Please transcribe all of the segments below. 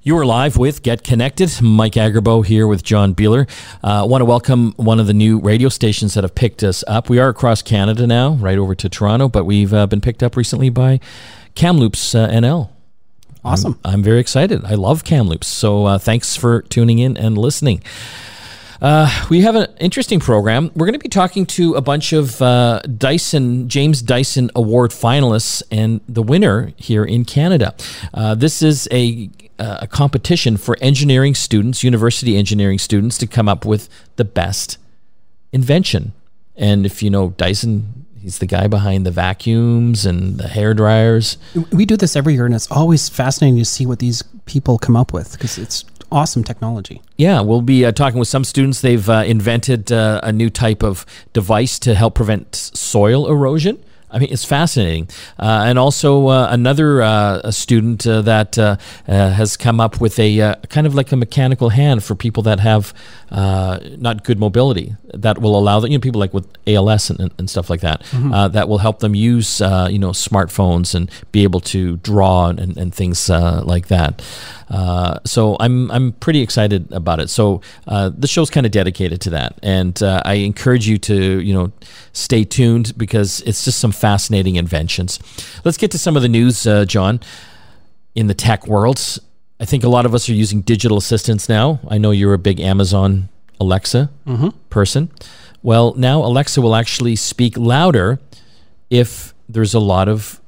You are live with Get Connected. Mike Agerbo here with John Beeler. I uh, want to welcome one of the new radio stations that have picked us up. We are across Canada now, right over to Toronto, but we've uh, been picked up recently by Kamloops uh, NL. Awesome. I'm, I'm, very excited. I love Kamloops. So uh, thanks for tuning in and listening. Uh, we have an interesting program. We're going to be talking to a bunch of uh, Dyson, James Dyson Award finalists and the winner here in Canada. Uh, this is a, a competition for engineering students, university engineering students, to come up with the best invention. And if you know Dyson, he's the guy behind the vacuums and the hair dryers. We do this every year, and it's always fascinating to see what these people come up with because it's awesome technology. Yeah, we'll be uh, talking with some students. They've uh, invented uh, a new type of device to help prevent soil erosion. I mean, it's fascinating. Uh, and also uh, another uh, student uh, that uh, uh, has come up with a kind of like a mechanical hand for people that have not good mobility that will allow them, you know, people like with ALS and, and stuff like that, mm-hmm. that will help them use, you know, smartphones and be able to draw and, and things like that. So I'm, I'm pretty excited about it. So the show's kind of dedicated to that. And I encourage you to, you know, stay tuned because it's just some fascinating inventions. Let's get to some of the news, uh, John, in the tech world. I think a lot of us are using digital assistants now. I know you're a big Amazon Alexa mm-hmm. person. Well, now Alexa will actually speak louder if there's a lot of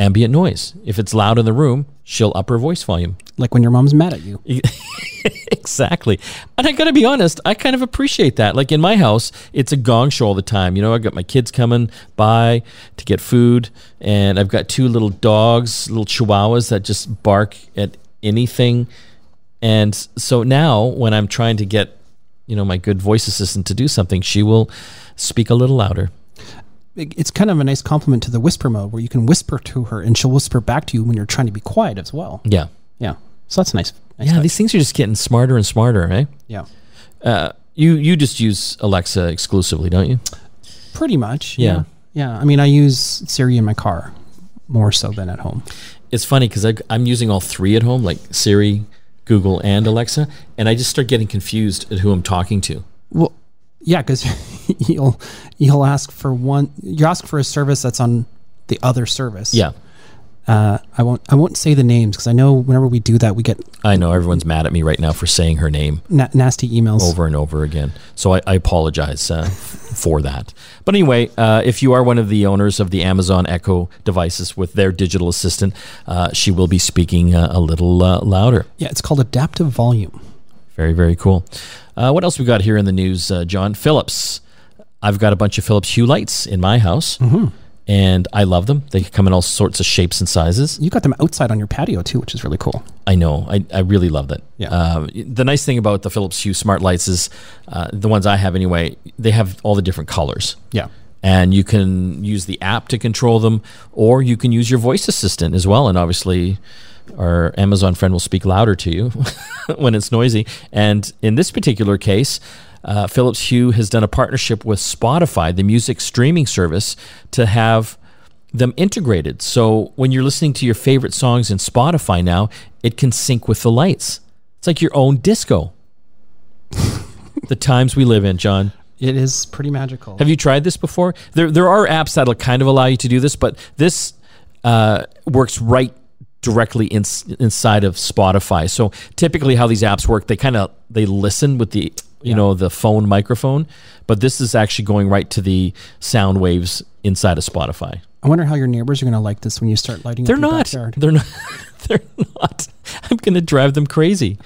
ambient noise. If it's loud in the room, she'll up her voice volume. Like when your mom's mad at you. exactly. And I got to be honest, I kind of appreciate that. Like in my house, it's a gong show all the time. You know, I've got my kids coming by to get food, and I've got two little dogs, little chihuahuas that just bark at anything. And so now when I'm trying to get, you know, my good voice assistant to do something, she will speak a little louder it's kind of a nice compliment to the whisper mode where you can whisper to her and she'll whisper back to you when you're trying to be quiet as well. Yeah. Yeah. So that's nice. nice yeah, touch. these things are just getting smarter and smarter, right? Yeah. Uh, you you just use Alexa exclusively, don't you? Pretty much. Yeah. yeah. Yeah. I mean, I use Siri in my car more so than at home. It's funny because I'm using all three at home, like Siri, Google, and Alexa, and I just start getting confused at who I'm talking to. Well, yeah, because you'll you'll ask for one. You ask for a service that's on the other service. Yeah. Uh, I won't. I won't say the names because I know whenever we do that, we get. I know everyone's mad at me right now for saying her name. Na- nasty emails over and over again. So I, I apologize uh, for that. But anyway, uh, if you are one of the owners of the Amazon Echo devices with their digital assistant, uh, she will be speaking uh, a little uh, louder. Yeah, it's called adaptive volume. Very very cool. Uh, what else we got here in the news, uh, John? Philips. I've got a bunch of Philips Hue lights in my house. Mm-hmm. And I love them. They come in all sorts of shapes and sizes. You got them outside on your patio too, which is really cool. I know. I, I really love that. Yeah. Uh, the nice thing about the Philips Hue smart lights is uh, the ones I have anyway. They have all the different colors. Yeah and you can use the app to control them, or you can use your voice assistant as well. And obviously, our Amazon friend will speak louder to you when it's noisy. And in this particular case, uh, Philips Hue has done a partnership with Spotify, the music streaming service, to have them integrated. So when you're listening to your favorite songs in Spotify now, it can sync with the lights. It's like your own disco. the times we live in, John. It is pretty magical. Have you tried this before? There, there are apps that'll kind of allow you to do this, but this uh, works right directly in, inside of Spotify. So typically, how these apps work, they kind of they listen with the you yeah. know the phone microphone, but this is actually going right to the sound waves inside of Spotify. I wonder how your neighbors are going to like this when you start lighting. They're not. Backyard. They're not. They're not. I'm going to drive them crazy.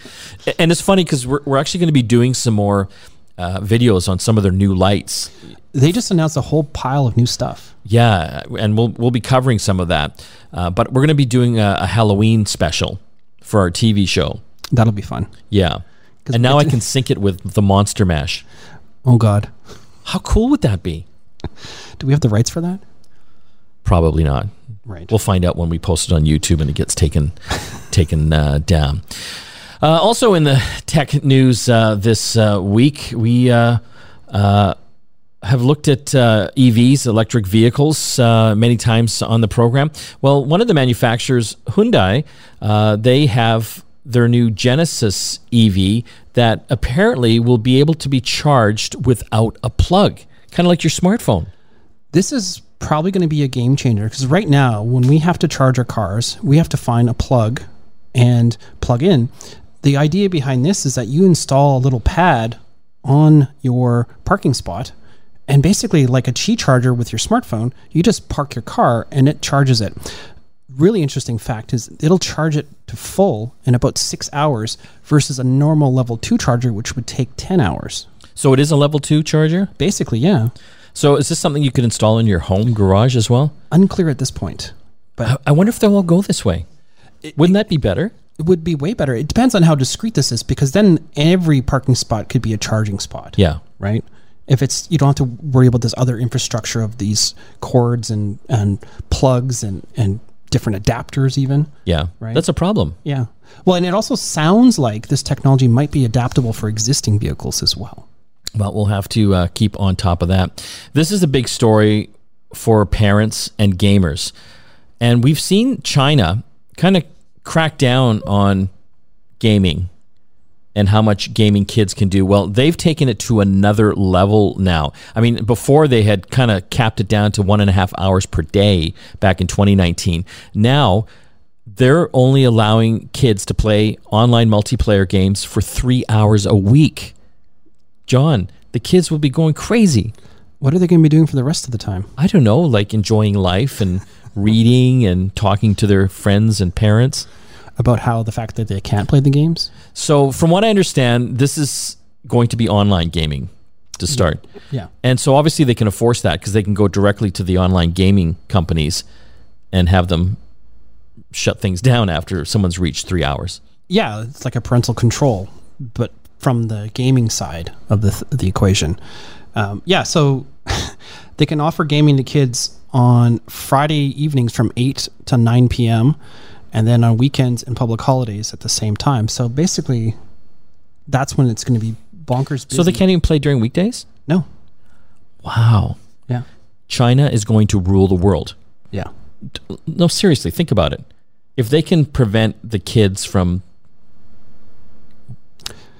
And it's funny because we're we're actually going to be doing some more uh, videos on some of their new lights. They just announced a whole pile of new stuff. Yeah, and we'll we'll be covering some of that. Uh, but we're going to be doing a, a, Halloween special for our TV show. That'll be fun. Yeah, and now I can sync it with the Monster Mash. Oh God, how cool would that be? Do we have the rights for that? Probably not. Right. We'll find out when we post it on YouTube and it gets taken taken uh, down. Uh, also, in the tech news uh, this uh, week, we uh, uh, have looked at EVs, electric vehicles, many times on the program. Well, one of the manufacturers, Hyundai, they have their new Genesis EV that apparently will be able to be charged without a plug, kind of like your smartphone. This is probably going to be a game changer because right now, when we have to charge our cars, we have to find a plug and plug in. The idea behind this is that you install a little pad on your parking spot and basically like a Qi charger with your smartphone, you just park your car and it charges it. Really interesting fact is it'll charge it to full in about six hours versus a normal level two charger, which would take 10 hours. So it is a level two charger? Basically, yeah. So is this something you could install in your home garage as well? Unclear at this point. But I, I wonder if they'll all go this way. Wouldn't that be better? It would be way better. It depends on how discreet this is because then every parking spot could be a charging spot. Yeah. Right? If it's you don't have to worry about this other infrastructure of these cords and and plugs and and different adapters even. Yeah. Right. That's a problem. Yeah. Well, and it also sounds like this technology might be adaptable for existing vehicles as well. But we'll have to uh, keep on top of that. This is a big story for parents and gamers. And we've seen China kind of crack down on gaming and how much gaming kids can do. Well, they've taken it to another level now. I mean, before they had kind of capped it down to one and a half hours per day back in 2019. Now, they're only allowing kids to play online multiplayer games for three hours a week. John, the kids will be going crazy. What are they going to be doing for the rest of the time? I don't know, like enjoying life and reading and talking to their friends and parents. About how the fact that they can't play the games? So, from what I understand, this is going to be online gaming to start. Yeah. And so, obviously, they can enforce that because they can go directly to the online gaming companies and have them shut things down after someone's reached three hours. Yeah, it's like a parental control, but from the gaming side of the, the equation. Um, yeah, so they can offer gaming to kids on Friday evenings from 8 to 9 p.m. and then on weekends and public holidays at the same time. So basically, that's when it's going to be bonkers busy. So, they can't even play during weekdays? No. Wow. Yeah. China is going to rule the world. Yeah. No, seriously, think about it. If they can prevent the kids from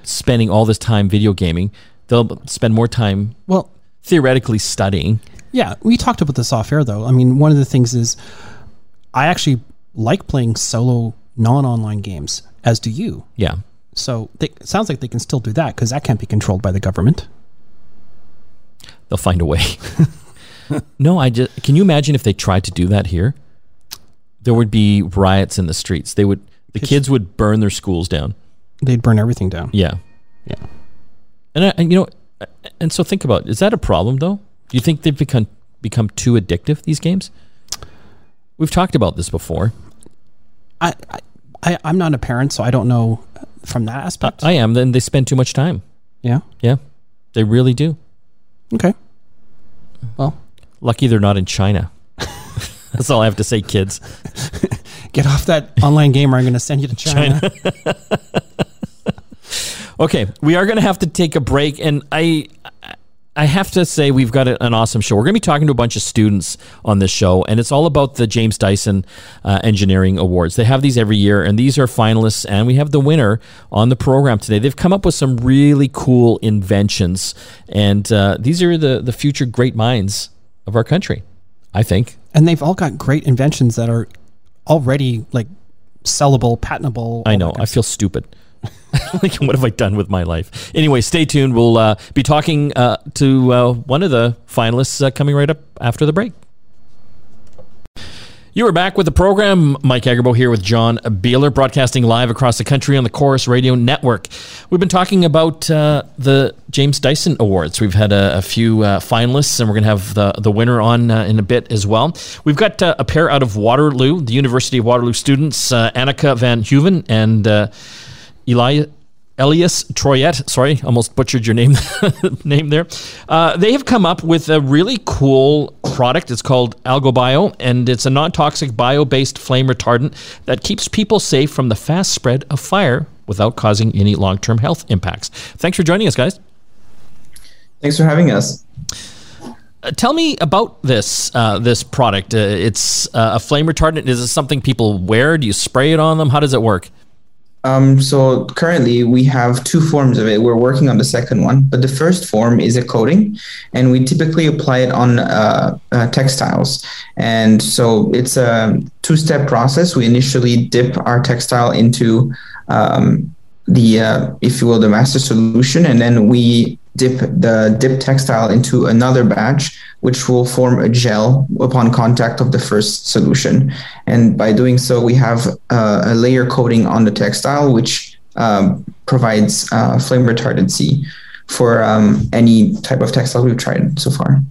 spending all this time video gaming, they'll spend more time Well, theoretically studying. Yeah, we talked about this off air though. I mean, one of the things is I actually like playing solo non-online games, as do you. Yeah. So they, it sounds like they can still do that because that can't be controlled by the government. They'll find a way. no, I just can you imagine if they tried to do that here? There would be riots in the streets. They would the Kids- would burn their schools down. They'd burn everything down. Yeah. Yeah. And, I, and you know, and so think about is that a problem though? Do you think they've become become too addictive these games? We've talked about this before. I, I, I I'm not a parent, so I don't know from that aspect. I am. Then they spend too much time. yeah. Yeah, they really do. Okay. Well, Lucky they're not in China. That's all I have to say, kids. get off that online game, or I'm going to send you to China. Okay, we are going to have to take a break, and I. I have to say, we've got an awesome show. We're going to be talking to a bunch of students on this show, and it's all about the James Dyson uh, Engineering Awards. They have these every year, and these are finalists, and we have the winner on the program today. They've come up with some really cool inventions, and uh, these are the, the future great minds of our country, I think. and they've all got great inventions that are already like sellable, patentable. I know. I feel stupid. like, what have I done with my life? Anyway, stay tuned. We'll uh, be talking uh, to uh, one of the finalists uh, coming right up after the break. You are back with the program. Mike Agerbo here with John Beeler, broadcasting live across the country on the Corus Radio Network. We've been talking about uh, the James Dyson Awards. We've had a, a few uh, finalists, and we're going to have the, the winner on uh, in a bit as well. We've got uh, a pair out of Waterloo, the University of Waterloo students, uh, Annika Van Huven and Eli. Elias Troyette, sorry, almost butchered your name name there. Uh, they have come up with a really cool product. It's called AlgoBio, and it's a non-toxic bio-based flame retardant that keeps people safe from the fast spread of fire without causing any long-term health impacts. Thanks for joining us, guys. Thanks for having us. Uh, tell me about this uh, this product. Uh, it's uh, a flame retardant. Is it something people wear? Do you spray it on them? How does it work? Um, so currently we have two forms of it. We're working on the second one, but the first form is a coating, and we typically apply it on uh, uh, textiles. And so it's a two-step process. We initially dip our textile into um, the, uh, if you will, the master solution, and then we dip the dip textile into another batch, which will form a gel upon contact of the first solution. And by doing so, we have uh, a layer coating on the textile, which um, provides uh, flame retardancy for um, any type of textile we've tried so far.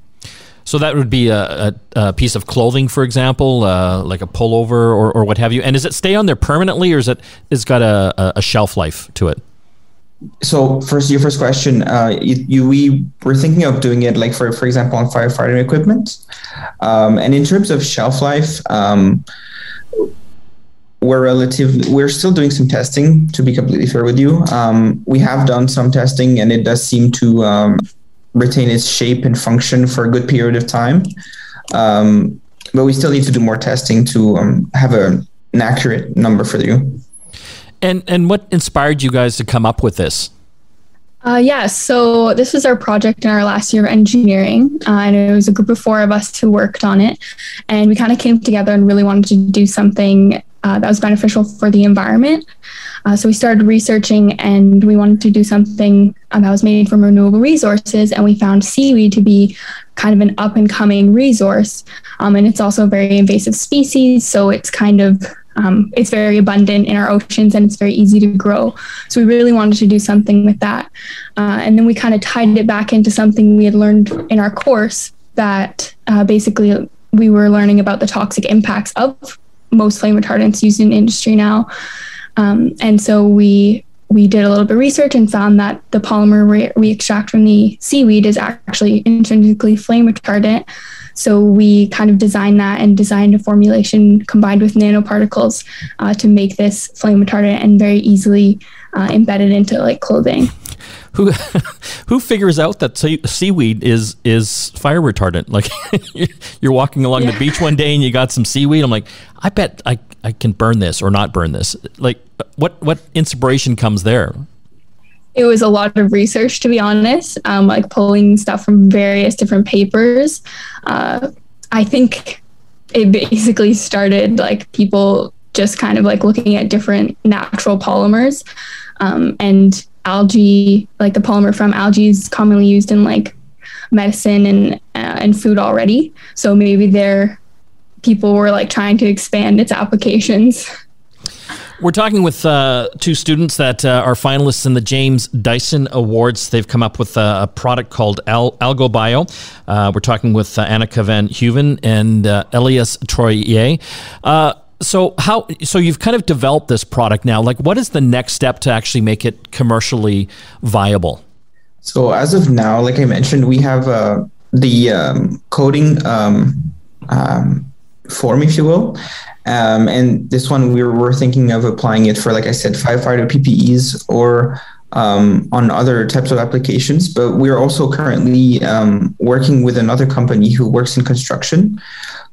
So that would be a, a, a piece of clothing, for example, uh, like a pullover or, or what have you. And does it stay on there permanently, or is it it's got a, a shelf life to it? So first your first question uh, you, you, we were thinking of doing it like for for example on firefighting equipment. Um, and in terms of shelf life um, we're relative we're still doing some testing to be completely fair with you. Um, we have done some testing and it does seem to um, retain its shape and function for a good period of time. Um, but we still need to do more testing to um, have a, an accurate number for you and and what inspired you guys to come up with this? Uh, yeah, so this was our project in our last year of engineering, uh, and it was a group of four of us who worked on it, and we kind of came together and really wanted to do something uh, that was beneficial for the environment. Uh, so we started researching, and we wanted to do something uh, that was made from renewable resources, and we found seaweed to be kind of an up and coming resource, um, and it's also a very invasive species, so it's kind of um, it's very abundant in our oceans and it's very easy to grow. So we really wanted to do something with that. Uh, and then we kind of tied it back into something we had learned in our course that uh, basically we were learning about the toxic impacts of most flame retardants used in industry now. Um, and so we we did a little bit of research and found that the polymer we, we extract from the seaweed is actually intrinsically flame retardant. So we kind of designed that and designed a formulation combined with nanoparticles uh, to make this flame retardant and very easily uh, embedded into like clothing. Who who figures out that seaweed is is fire retardant? Like you're walking along yeah. the beach one day and you got some seaweed. I'm like, I bet I I can burn this or not burn this. Like what what inspiration comes there? It was a lot of research to be honest um, like pulling stuff from various different papers. Uh, i think it basically started like people just kind of like looking at different natural polymers um, and algae like the polymer from algae is commonly used in like medicine and uh, and food already. So maybe there people were like trying to expand its applications We're talking with uh, two students that uh, are finalists in the James Dyson Awards. They've come up with a, a product called Al- AlgoBio. Uh, we're talking with uh, Annika Van Heuven and uh, Elias Troyer. Uh, so how? So you've kind of developed this product now. Like, what is the next step to actually make it commercially viable? So as of now, like I mentioned, we have the um, coding um, um, form, if you will, um, and this one we were, thinking of applying it for, like I said, firefighter PPEs or um, on other types of applications. But we're also currently um, working with another company who works in construction,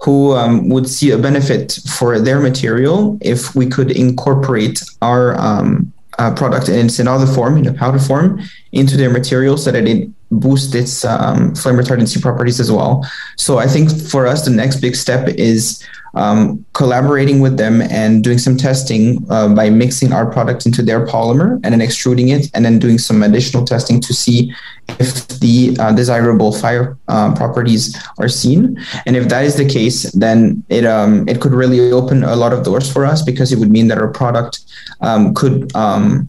who um, would see a benefit for their material if we could incorporate our um, uh, product in its another form, in a powder form, into their material so that it boosts its um, flame retardancy properties as well. So I think for us, the next big step is um, collaborating with them and doing some testing uh, by mixing our product into their polymer and then extruding it and then doing some additional testing to see if the uh, desirable fire uh, properties are seen. And if that is the case then it um, it could really open a lot of doors for us because it would mean that our product um, could um,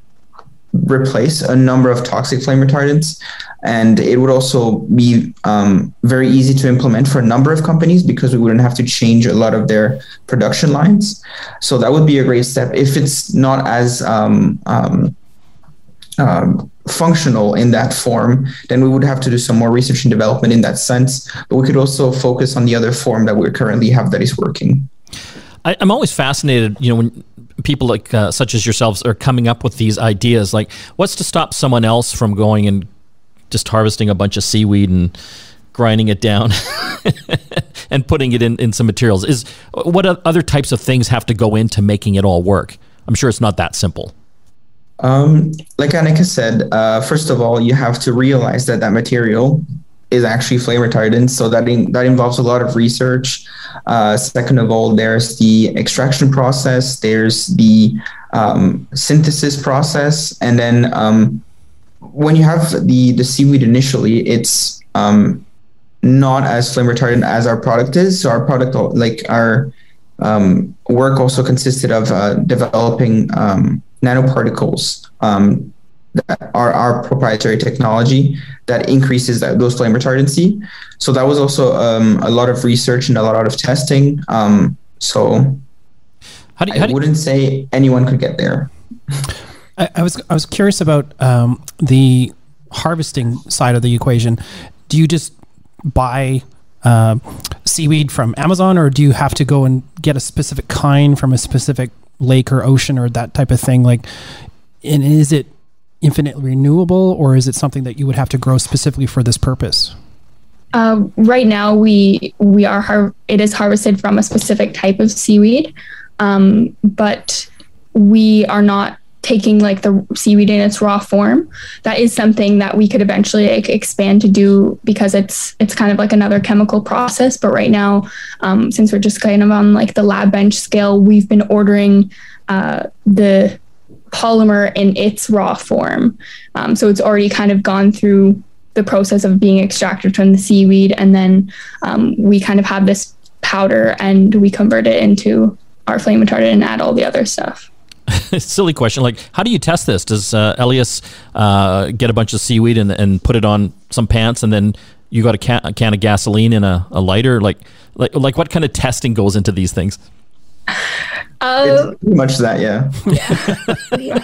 replace a number of toxic flame retardants and it would also be um, very easy to implement for a number of companies because we wouldn't have to change a lot of their production lines. So that would be a great step. If it's not as um, um, um functional in that form, then we would have to do some more research and development in that sense. But we could also focus on the other form that we currently have that is working. I, am always fascinated, you know, when people like uh, such as yourselves are coming up with these ideas. Like, what's to stop someone else from going and just harvesting a bunch of seaweed and grinding it down and putting it in, in some materials is what other types of things have to go into making it all work i'm sure it's not that simple Um, like Annika said, uh, first of all, you have to realize that that material is actually flame retardant. So that in, that involves a lot of research. Uh, second of all, there's the extraction process. There's the um, synthesis process, and then um, when you have the the seaweed initially, it's um, not as flame retardant as our product is. So our product, like our um, work, also consisted of uh, developing um, nanoparticles um, that are our proprietary technology that increases that, those flame retardancy. So that was also um, a lot of research and a lot of testing. Um, so how do you, how I wouldn't say anyone could get there. I, I was I was curious about um, the harvesting side of the equation. Do you just buy uh, seaweed from Amazon, or do you have to go and get a specific kind from a specific lake or ocean or that type of thing? Like, and is it infinitely renewable, or is it something that you would have to grow specifically for this purpose? Uh, right now, we we are har- it is harvested from a specific type of seaweed, um, but we are not taking like the seaweed in its raw form that is something that we could eventually like, expand to do because it's it's kind of like another chemical process but right now um, since we're just kind of on like the lab bench scale we've been ordering uh, the polymer in its raw form um, so it's already kind of gone through the process of being extracted from the seaweed and then um, we kind of have this powder and we convert it into our flame retardant and add all the other stuff silly question. Like, how do you test this? Does uh, Elias uh, get a bunch of seaweed and, and put it on some pants, and then you got a can, a can of gasoline and a, a lighter? Like, like, like, what kind of testing goes into these things? Uh, pretty much that, yeah. yeah.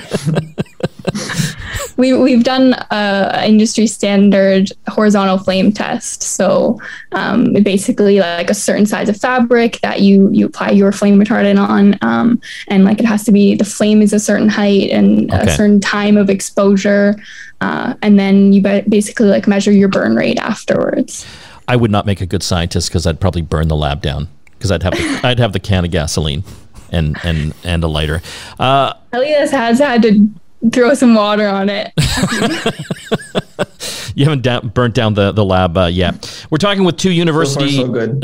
we we've done a industry standard horizontal flame test. So um, basically, like a certain size of fabric that you you apply your flame retardant on, um, and like it has to be the flame is a certain height and okay. a certain time of exposure, uh, and then you basically like measure your burn rate afterwards. I would not make a good scientist because I'd probably burn the lab down because I'd have the, I'd have the can of gasoline and and and a lighter. Uh, Elias has had to throw some water on it. you haven't da- burnt down the, the lab uh, yet. We're talking with two university. So, far, so good.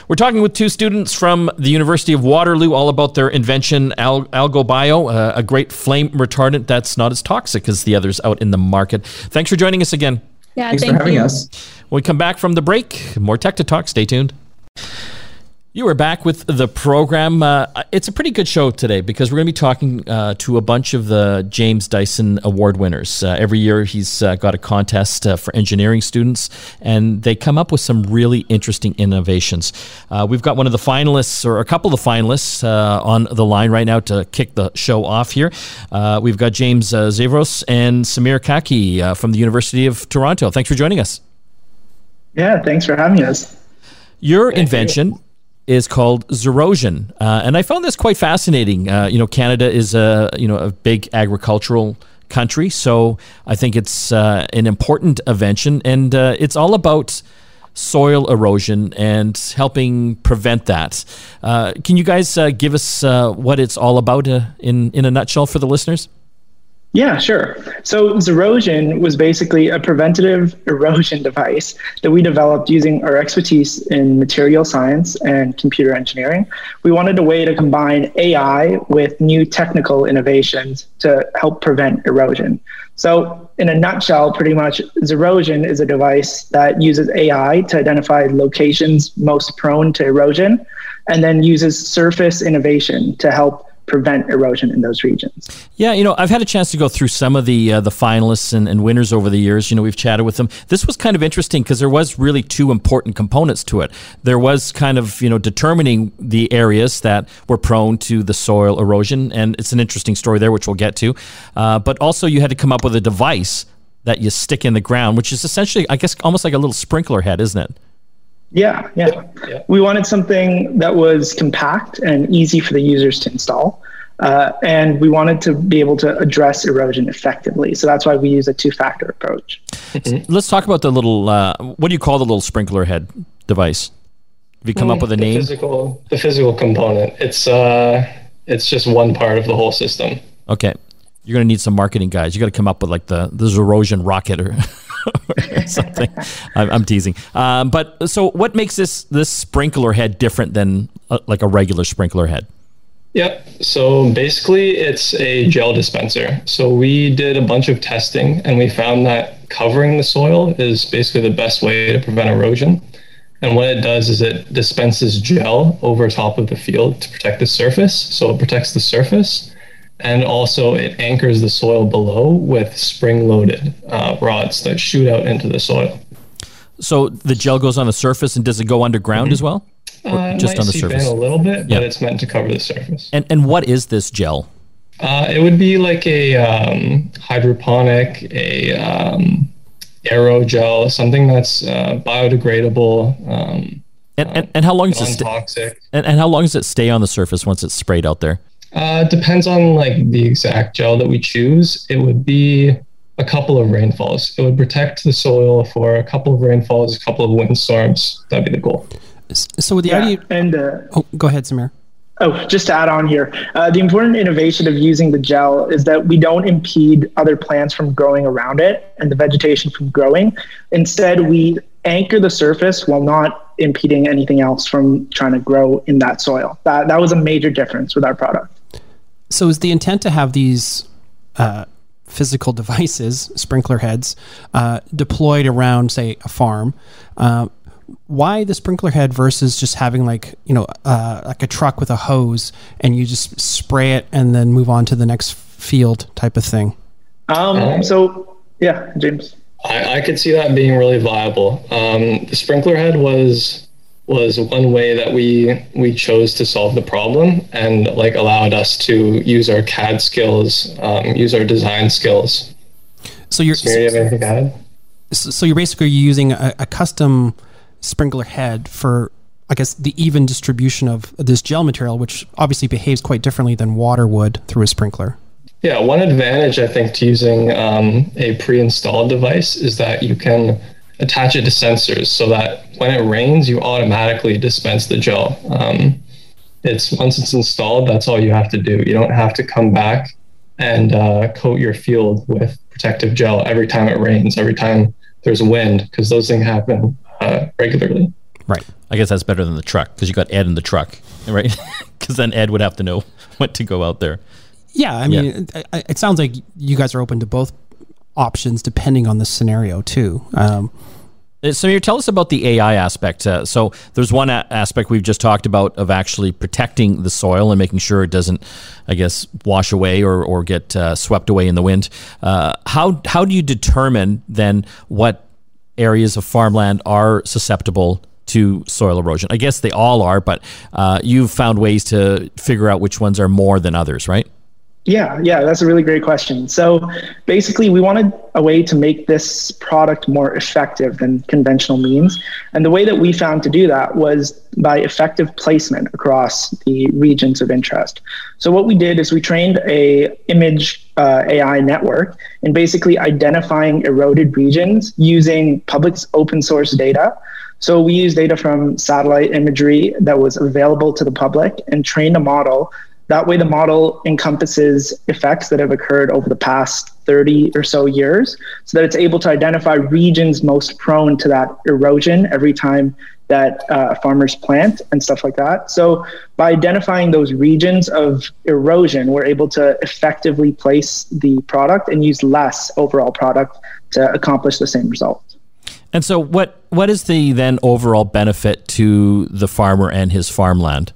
We're talking with two students from the University of Waterloo all about their invention, Al- AlgoBio, uh, a great flame retardant that's not as toxic as the others out in the market. Thanks for joining us again. Yeah, thanks thank for having you. us. When we come back from the break, more Tech to Talk. Stay tuned. You are back with the program. Uh, it's a pretty good show today because we're going to be talking uh, to a bunch of the James Dyson Award winners. Uh, every year, he's uh, got a contest uh, for engineering students, and they come up with some really interesting innovations. Uh, we've got one of the finalists, or a couple of the finalists, on the line right now to kick the show off here. we've got James Zavros and Samir Kaki from the University of Toronto. Thanks for joining us. Yeah, thanks for having us. Your invention. Is called Zerosion, uh, and I found this quite fascinating. Uh, you know, Canada is a you know a big agricultural country, so I think it's uh, an important invention, and uh, it's all about soil erosion and helping prevent that. Uh, can you guys uh, give us what it's all about in in a nutshell for the listeners? Yeah, sure. So Zerosion was basically a preventative erosion device that we developed using our expertise in material science and computer engineering. We wanted a way to combine AI with new technical innovations to help prevent erosion. So, in a nutshell, pretty much Zerosion is a device that uses AI to identify locations most prone to erosion and then uses surface innovation to help prevent erosion in those regions. Yeah, you know, I've had a chance to go through some of the uh, the finalists and, and, winners over the years. You know, we've chatted with them. This was kind of interesting because there was really two important components to it. There was kind of you know determining the areas that were prone to the soil erosion, and it's an interesting story there, which we'll get to. Uh, but also, you had to come up with a device that you stick in the ground, which is essentially, I guess, almost like a little sprinkler head, isn't it? Yeah, yeah, yeah. We wanted something that was compact and easy for the users to install. Uh, and we wanted to be able to address erosion effectively. So that's why we use a two factor approach. Let's talk about the little, uh, what do you call the little sprinkler head device? Have you come up with a the name? Physical, the physical component. It's, uh, it's just one part of the whole system. Okay. You're going to need some marketing guys. You got to come up with like the the erosion rocket or, or something. I'm, I'm teasing. Um, but so, what makes this this sprinkler head different than uh, like a regular sprinkler head? Yep. So basically, it's a gel dispenser. So we did a bunch of testing and we found that covering the soil is basically the best way to prevent erosion. And what it does is it dispenses gel over top of the field to protect the surface. So it protects the surface. And also, it anchors the soil below with spring loaded uh, rods that shoot out into the soil. So the gel goes on the surface and does it go underground mm-hmm. as well? Uh, just on the surface. a little bit, but it's meant to cover the surface. And and what is this gel? Uh, it would be like a um, hydroponic, a um, aerogel, something that's uh, biodegradable. Um, and, and, and how long does it stay? And, and how long does it stay on the surface once it's sprayed out there? Uh, depends on like the exact gel that we choose. It would be a couple of rainfalls. It would protect the soil for a couple of rainfalls, a couple of windstorms. That'd be the goal. So with the yeah, idea, and uh, oh, go ahead, Samir. Oh, just to add on here, uh, the important innovation of using the gel is that we don't impede other plants from growing around it and the vegetation from growing. Instead, we anchor the surface while not impeding anything else from trying to grow in that soil. That that was a major difference with our product. So, is the intent to have these uh, physical devices, sprinkler heads, uh, deployed around, say, a farm? Uh, why the sprinkler head versus just having like you know uh, like a truck with a hose and you just spray it and then move on to the next field type of thing? Um, so yeah james. I, I could see that being really viable. Um, the sprinkler head was was one way that we we chose to solve the problem and like allowed us to use our cad skills um, use our design skills so you're so, you to add? so you're basically using a, a custom sprinkler head for I guess the even distribution of this gel material, which obviously behaves quite differently than water would through a sprinkler. Yeah, one advantage I think to using um, a pre-installed device is that you can attach it to sensors so that when it rains, you automatically dispense the gel. Um, it's once it's installed, that's all you have to do. You don't have to come back and uh, coat your field with protective gel every time it rains, every time there's wind, because those things happen uh, regularly. Right. I guess that's better than the truck because you got Ed in the truck, right? Because then Ed would have to know when to go out there. Yeah, I mean, yeah. It, it, sounds like you guys are open to both options depending on the scenario too. Um, uh, so you tell us about the AI aspect. Uh, so there's one a- aspect we've just talked about of actually protecting the soil and making sure it doesn't, I guess, wash away or, or get uh, swept away in the wind. Uh, how how do you determine then what areas of farmland are susceptible to soil erosion? I guess they all are, but uh, you've found ways to figure out which ones are more than others, right? Yeah, yeah, that's a really great question. So basically, we wanted a way to make this product more effective than conventional means. And the way that we found to do that was by effective placement across the regions of interest. So what we did is we trained a image uh, AI network in basically identifying eroded regions using public open source data. So we used data from satellite imagery that was available to the public and trained a model that way, the model encompasses effects that have occurred over the past 30 or so years so that it's able to identify regions most prone to that erosion every time that uh, farmers plant and stuff like that. So, by identifying those regions of erosion, we're able to effectively place the product and use less overall product to accomplish the same result. And so, what what is the then overall benefit to the farmer and his farmland?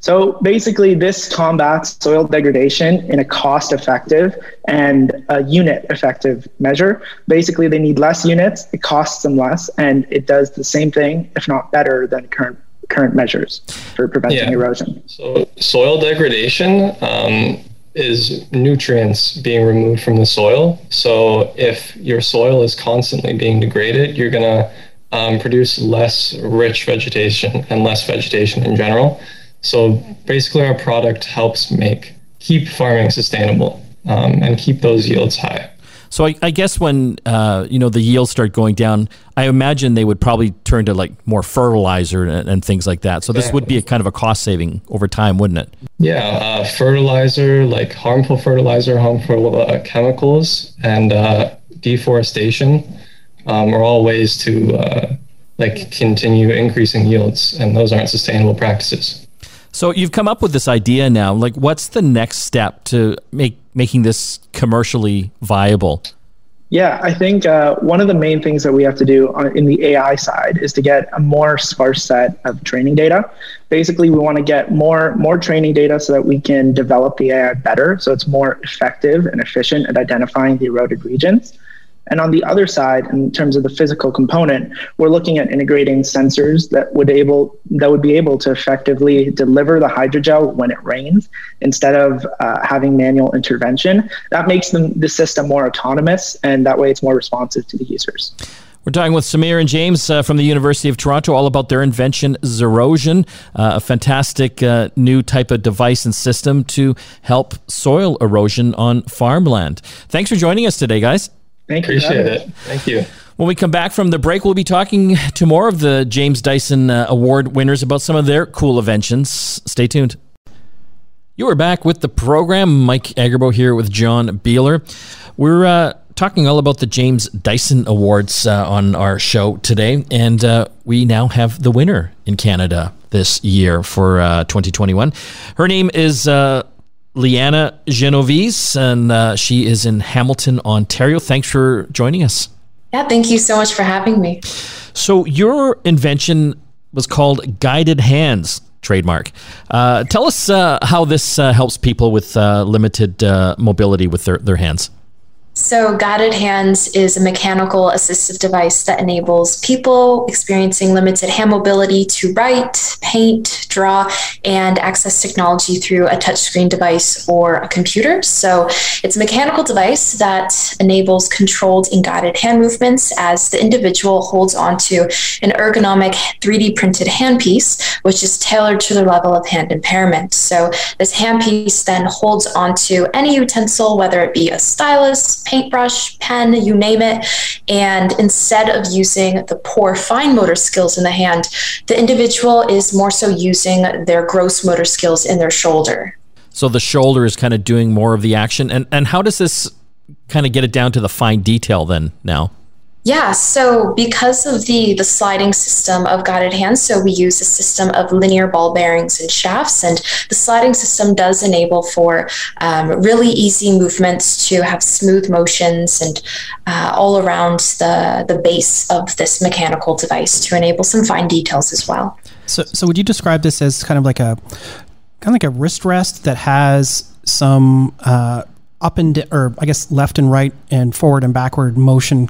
So basically, this combats soil degradation in a cost effective and a unit effective measure. Basically, they need less units, it costs them less, and it does the same thing, if not better, than current current measures for preventing yeah. erosion. So, soil degradation um, is nutrients being removed from the soil. So, if your soil is constantly being degraded, you're going to um, produce less rich vegetation and less vegetation in general. So basically, our product helps make keep farming sustainable um, and keep those yields high. So I, I guess when uh, you know the yields start going down, I imagine they would probably turn to like more fertilizer and, and things like that. So this would be a kind of a cost saving over time, wouldn't it? Yeah, uh, fertilizer, like harmful fertilizer, harmful uh, chemicals, and uh, deforestation um, are all ways to uh, like continue increasing yields, and those aren't sustainable practices. So you've come up with this idea now. Like, what's the next step to make making this commercially viable? Yeah, I think uh, one of the main things that we have to do on, in the AI side is to get a more sparse set of training data. Basically, we want to get more more training data so that we can develop the AI better, so it's more effective and efficient at identifying the eroded regions. And on the other side, in terms of the physical component, we're looking at integrating sensors that would able that would be able to effectively deliver the hydrogel when it rains instead of uh, having manual intervention. That makes the, the system more autonomous, and that way it's more responsive to the users. We're talking with Samir and James uh, from the University of Toronto all about their invention, Zerosion, uh, a fantastic uh, new type of device and system to help soil erosion on farmland. Thanks for joining us today, guys. Thank you. Appreciate it. Thank you. When we come back from the break, we'll be talking to more of the James Dyson uh, Award winners about some of their cool inventions. Stay tuned. You are back with the program. Mike Agerbo here with John Beeler. We're uh, talking all about the James Dyson Awards uh, on our show today, and uh, we now have the winner in Canada this year for uh, 2021. Her name is Liana Genovese, and uh, she is in Hamilton, Ontario. Thanks for joining us. Yeah, thank you so much for having me. So, your invention was called Guided Hands trademark. Uh, tell us uh, how this uh, helps people with uh, limited uh, mobility with their, their hands. So, Guided Hands is a mechanical assistive device that enables people experiencing limited hand mobility to write, paint, draw, and access technology through a touchscreen device or a computer. So, it's a mechanical device that enables controlled and guided hand movements as the individual holds onto an ergonomic 3D printed handpiece, which is tailored to their level of hand impairment. So, this handpiece then holds onto any utensil, whether it be a stylus, paintbrush, pen, you name it. And instead of using the poor fine motor skills in the hand, the individual is more so using their gross motor skills in their shoulder. So the shoulder is kind of doing more of the action. And and how does this kind of get it down to the fine detail then now? Yeah, so because of the the sliding system of guided hands, so we use a system of linear ball bearings and shafts, and the sliding system does enable for um, really easy movements to have smooth motions and uh, all around the the base of this mechanical device to enable some fine details as well. So, so would you describe this as kind of like a kind of like a wrist rest that has some uh, up and or I guess left and right and forward and backward motion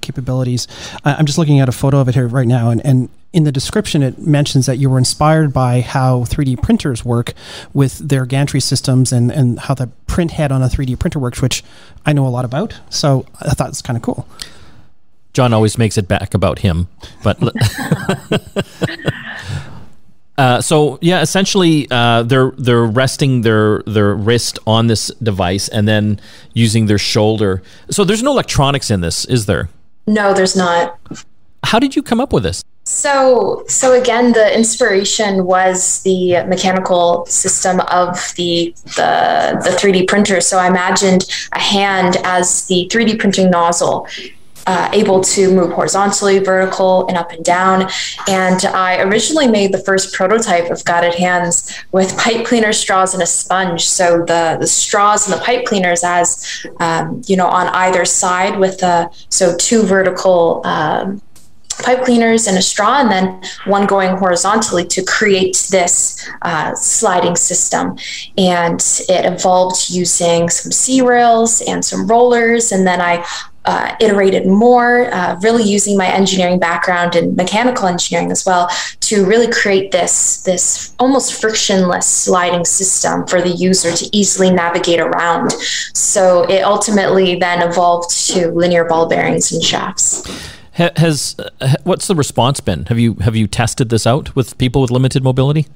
capabilities. I'm just looking at a photo of it here right now, and, and in the description it mentions that you were inspired by how 3D printers work with their gantry systems and and how the print head on a 3D printer works, which I know a lot about. So I thought it's kind of cool. John always makes it back about him, but. Uh, so yeah, essentially, uh, they're they're resting their their wrist on this device and then using their shoulder. So there's no electronics in this, is there? No, there's not. How did you come up with this? So, so again, the inspiration was the mechanical system of the the the 3D printer. So I imagined a hand as the 3D printing nozzle, uh, able to move horizontally, vertical, and up and down. And I originally made the first prototype of guided hands with pipe cleaner straws and a sponge. So the, the straws and the pipe cleaners, as um, you know, on either side with the so two vertical. Um, pipe cleaners and a straw, and then one going horizontally to create this uh, sliding system. And it evolved using some C rails and some rollers. And then I uh, iterated more, uh, really using my engineering background and mechanical engineering as well to really create this this almost frictionless sliding system for the user to easily navigate around. So it ultimately then evolved to linear ball bearings and shafts. Has uh, what's the response been? Have you have you tested this out with people with limited mobility?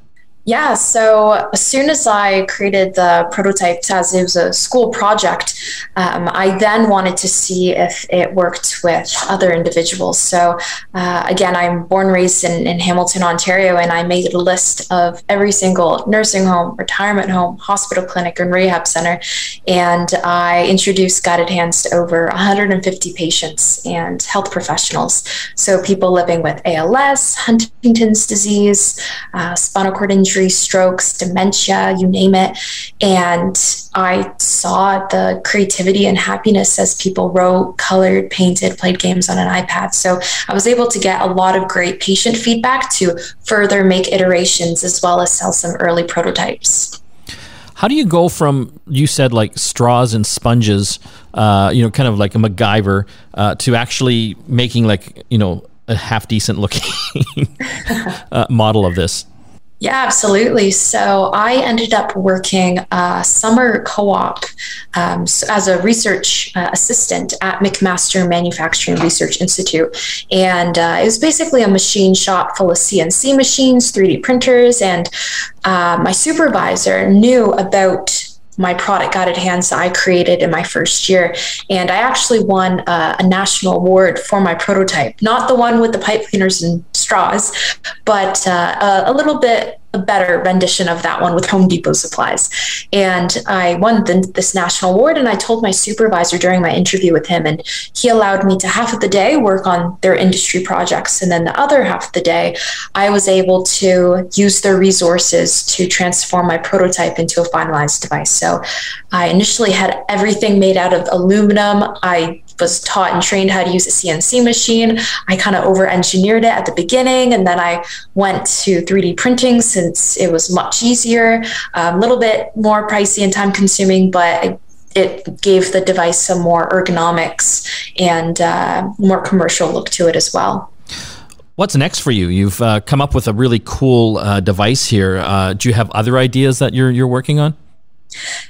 Yeah, so as soon as I created the prototypes as it was a school project, um, I then wanted to see if it worked with other individuals. So, uh, again, I'm born raised in, in Hamilton, Ontario, and I made a list of every single nursing home, retirement home, hospital clinic, and rehab center. And I introduced Guided Hands to over 150 patients and health professionals. So, people living with ALS, Huntington's disease, uh, spinal cord injury strokes, dementia, you name it. And I saw the creativity and happiness as people wrote, colored, painted, played games on an iPad. So I was able to get a lot of great patient feedback to further make iterations as well as sell some early prototypes. How do you go from you said like straws and sponges, uh, you know, kind of like a MacGyver, uh, to actually making like you know a half decent looking uh, model of this? Yeah, absolutely. So I ended up working a summer co op um, as a research uh, assistant at McMaster Manufacturing Research Institute. And uh, it was basically a machine shop full of CNC machines, 3D printers. And uh, my supervisor knew about my product guided hands that I created in my first year. And I actually won uh, a national award for my prototype, not the one with the pipe cleaners and straws, but uh, a, a little bit a better rendition of that one with Home Depot supplies. And I won the, this national award. And I told my supervisor during my interview with him, and he allowed me to half of the day work on their industry projects. And then the other half of the day, I was able to use their resources to transform my prototype into a finalized device. So I initially had everything made out of aluminum. I was taught and trained how to use a CNC machine. I kind of over engineered it at the beginning, and then I went to 3D printing since it was much easier, a little bit more pricey and time consuming, but it gave the device some more ergonomics and uh, more commercial look to it as well. What's next for you? You've uh, come up with a really cool uh, device here. Uh, do you have other ideas that you're you're working on?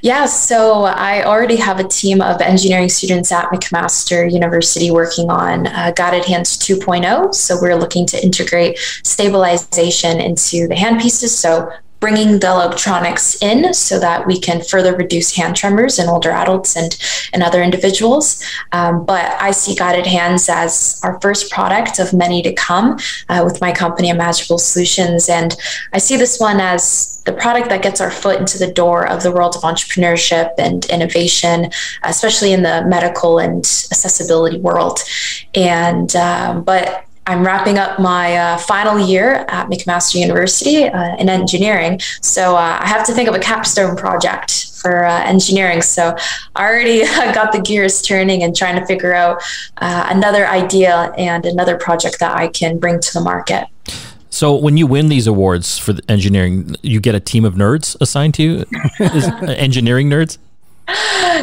Yeah, so I already have a team of engineering students at McMaster University working on uh, Guided Hands 2.0. So we're looking to integrate stabilization into the handpieces. So bringing the electronics in so that we can further reduce hand tremors in older adults and, and other individuals. Um, but I see Guided Hands as our first product of many to come uh, with my company, Imaginable Solutions. And I see this one as the product that gets our foot into the door of the world of entrepreneurship and innovation, especially in the medical and accessibility world. And, um, but I'm wrapping up my uh, final year at McMaster University uh, in engineering. So uh, I have to think of a capstone project for uh, engineering. So I already got the gears turning and trying to figure out uh, another idea and another project that I can bring to the market. So when you win these awards for engineering, you get a team of nerds assigned to you, engineering nerds.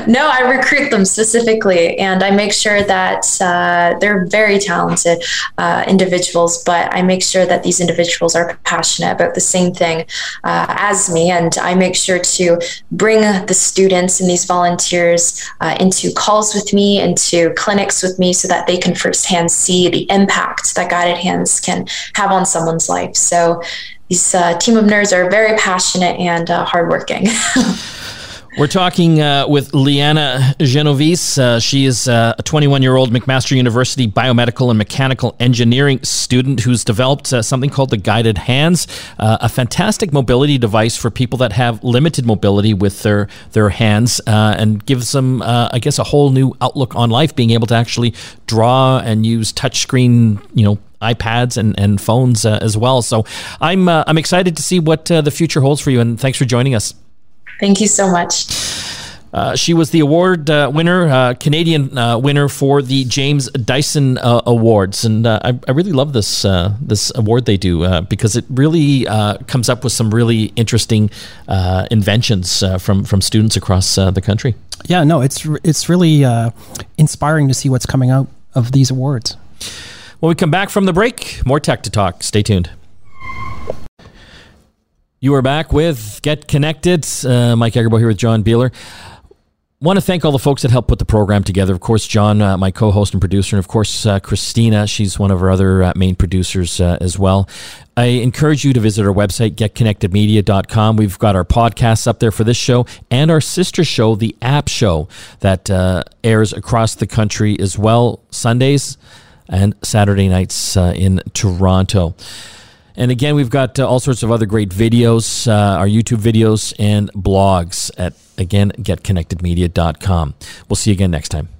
No, I recruit them specifically, and I make sure that uh, they're very talented uh, individuals. But I make sure that these individuals are passionate about the same thing uh, as me, and I make sure to bring the students and these volunteers uh, into calls with me, into clinics with me, so that they can firsthand see the impact that guided hands can have on someone's life. So these uh, team of nerds are very passionate and uh, hardworking. We're talking uh, with Liana Genovese. Uh, she is uh, a 21 year old McMaster University biomedical and mechanical engineering student who's developed uh, something called the Guided Hands, uh, a fantastic mobility device for people that have limited mobility with their, their hands uh, and gives them, I guess, a whole new outlook on life, being able to actually draw and use touchscreen, you know, iPads and, and phones as well. So I'm, I'm excited to see what the future holds for you, and thanks for joining us. Thank you so much. Uh, she was the award uh, winner, uh, Canadian uh, winner for the James Dyson uh, Awards, and uh, I, I, really love this this award they do because it really comes up with some really interesting inventions from from students across the country. Yeah, no, it's it's really inspiring to see what's coming out of these awards. When we come back from the break, more tech to talk. Stay tuned. You are back with Get Connected. Uh, Mike Agerbo here with John Biehler. want to thank all the folks that helped put the program together. Of course, John, uh, my co-host and producer, and of course, uh, Christina. She's one of our other uh, main producers uh, as well. I encourage you to visit our website, getconnectedmedia.com. We've got our podcasts up there for this show and our sister show, The App Show, that uh, airs across the country as well, Sundays and Saturday nights in Toronto. And again, we've got uh, all sorts of other great videos, uh, our YouTube videos and blogs at, again, getconnectedmedia.com. We'll see you again next time.